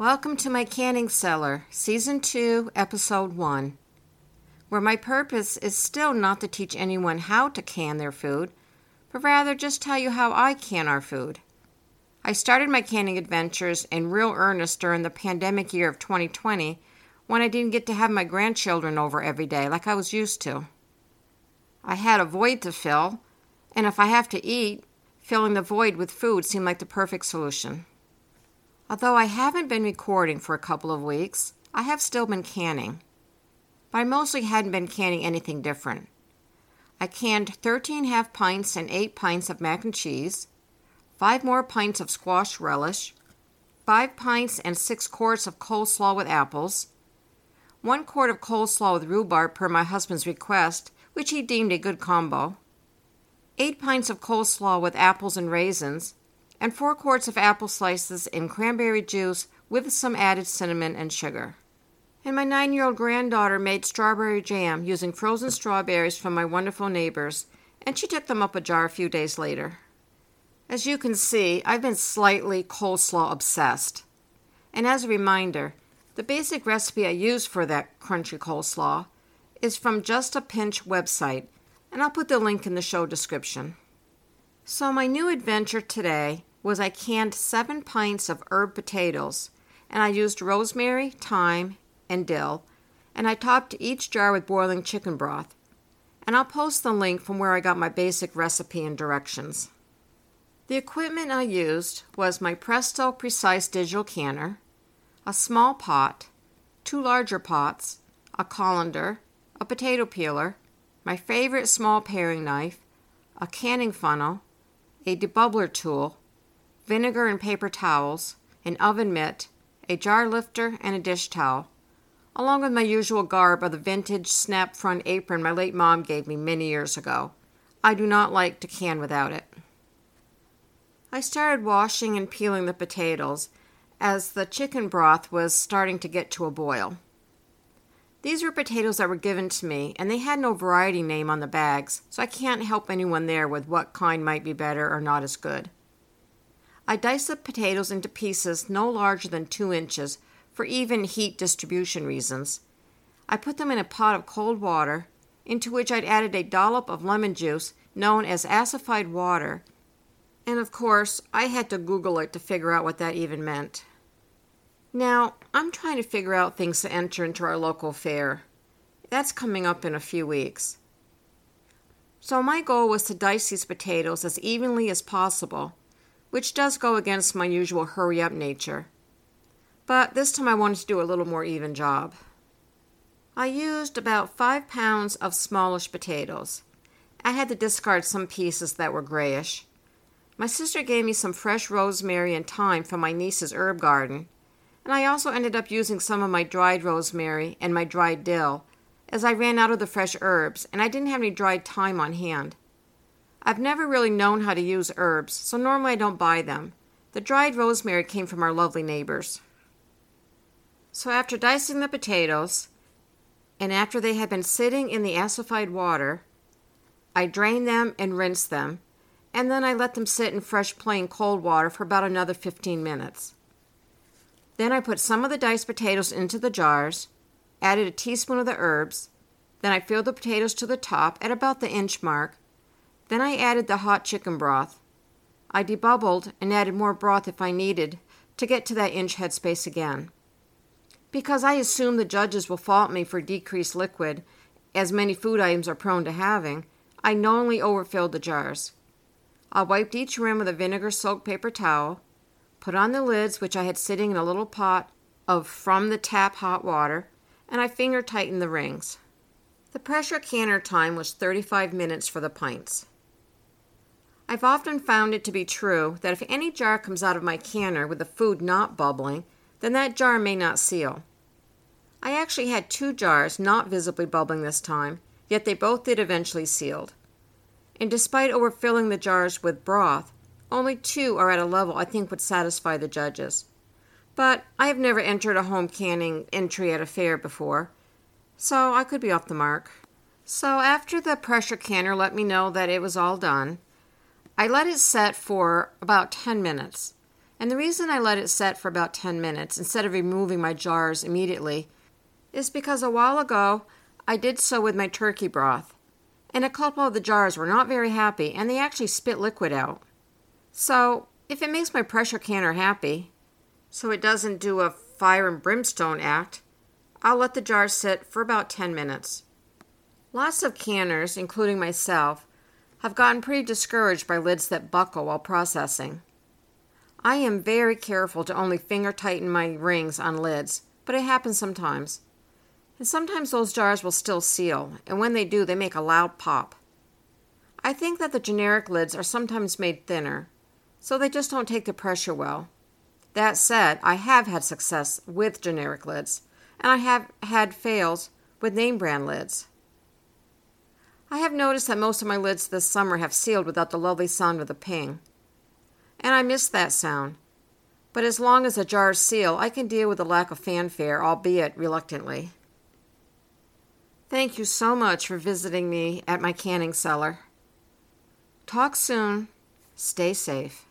Welcome to my canning cellar, Season 2, Episode 1, where my purpose is still not to teach anyone how to can their food, but rather just tell you how I can our food. I started my canning adventures in real earnest during the pandemic year of 2020 when I didn't get to have my grandchildren over every day like I was used to. I had a void to fill, and if I have to eat, filling the void with food seemed like the perfect solution. Although I haven't been recording for a couple of weeks, I have still been canning. But I mostly hadn't been canning anything different. I canned 13 half pints and 8 pints of mac and cheese, 5 more pints of squash relish, 5 pints and 6 quarts of coleslaw with apples, 1 quart of coleslaw with rhubarb per my husband's request, which he deemed a good combo, 8 pints of coleslaw with apples and raisins, and 4 quarts of apple slices in cranberry juice with some added cinnamon and sugar. And my nine year old granddaughter made strawberry jam using frozen strawberries from my wonderful neighbors, and she took them up a jar a few days later. As you can see, I've been slightly coleslaw obsessed. And as a reminder, the basic recipe I use for that crunchy coleslaw is from Just a Pinch website, and I'll put the link in the show description. So, my new adventure today was I canned seven pints of herb potatoes, and I used rosemary, thyme, and dill, and I topped each jar with boiling chicken broth. And I'll post the link from where I got my basic recipe and directions. The equipment I used was my Presto Precise digital canner, a small pot, two larger pots, a colander, a potato peeler, my favorite small paring knife, a canning funnel, a debubbler tool, vinegar and paper towels, an oven mitt, a jar lifter, and a dish towel, along with my usual garb of the vintage snap front apron my late mom gave me many years ago. I do not like to can without it. I started washing and peeling the potatoes as the chicken broth was starting to get to a boil. These were potatoes that were given to me, and they had no variety name on the bags, so I can't help anyone there with what kind might be better or not as good. I dice the potatoes into pieces no larger than two inches for even heat distribution reasons. I put them in a pot of cold water, into which I'd added a dollop of lemon juice known as acidified water, and of course, I had to Google it to figure out what that even meant. Now, I'm trying to figure out things to enter into our local fair. That's coming up in a few weeks. So, my goal was to dice these potatoes as evenly as possible which does go against my usual hurry up nature. But this time I wanted to do a little more even job. I used about five pounds of smallish potatoes. I had to discard some pieces that were grayish. My sister gave me some fresh rosemary and thyme from my niece's herb garden, and I also ended up using some of my dried rosemary and my dried dill, as I ran out of the fresh herbs and I didn't have any dried thyme on hand. I've never really known how to use herbs, so normally I don't buy them. The dried rosemary came from our lovely neighbors. So after dicing the potatoes, and after they had been sitting in the acidified water, I drained them and rinsed them, and then I let them sit in fresh plain cold water for about another 15 minutes. Then I put some of the diced potatoes into the jars, added a teaspoon of the herbs, then I filled the potatoes to the top at about the inch mark, then I added the hot chicken broth. I debubbled and added more broth if I needed to get to that inch headspace again. Because I assume the judges will fault me for decreased liquid, as many food items are prone to having, I knowingly overfilled the jars. I wiped each rim with a vinegar soaked paper towel, put on the lids, which I had sitting in a little pot of from the tap hot water, and I finger tightened the rings. The pressure canner time was 35 minutes for the pints. I've often found it to be true that if any jar comes out of my canner with the food not bubbling, then that jar may not seal. I actually had two jars not visibly bubbling this time, yet they both did eventually seal. And despite overfilling the jars with broth, only two are at a level I think would satisfy the judges. But I have never entered a home canning entry at a fair before, so I could be off the mark. So after the pressure canner let me know that it was all done, I let it set for about 10 minutes, And the reason I let it set for about 10 minutes instead of removing my jars immediately is because a while ago I did so with my turkey broth, and a couple of the jars were not very happy and they actually spit liquid out. So, if it makes my pressure canner happy, so it doesn't do a fire and brimstone act, I'll let the jars sit for about 10 minutes. Lots of canners, including myself, have gotten pretty discouraged by lids that buckle while processing. I am very careful to only finger tighten my rings on lids, but it happens sometimes. And sometimes those jars will still seal, and when they do, they make a loud pop. I think that the generic lids are sometimes made thinner, so they just don't take the pressure well. That said, I have had success with generic lids, and I have had fails with name brand lids. I have noticed that most of my lids this summer have sealed without the lovely sound of the ping. And I miss that sound. But as long as the jars seal, I can deal with the lack of fanfare, albeit reluctantly. Thank you so much for visiting me at my canning cellar. Talk soon. Stay safe.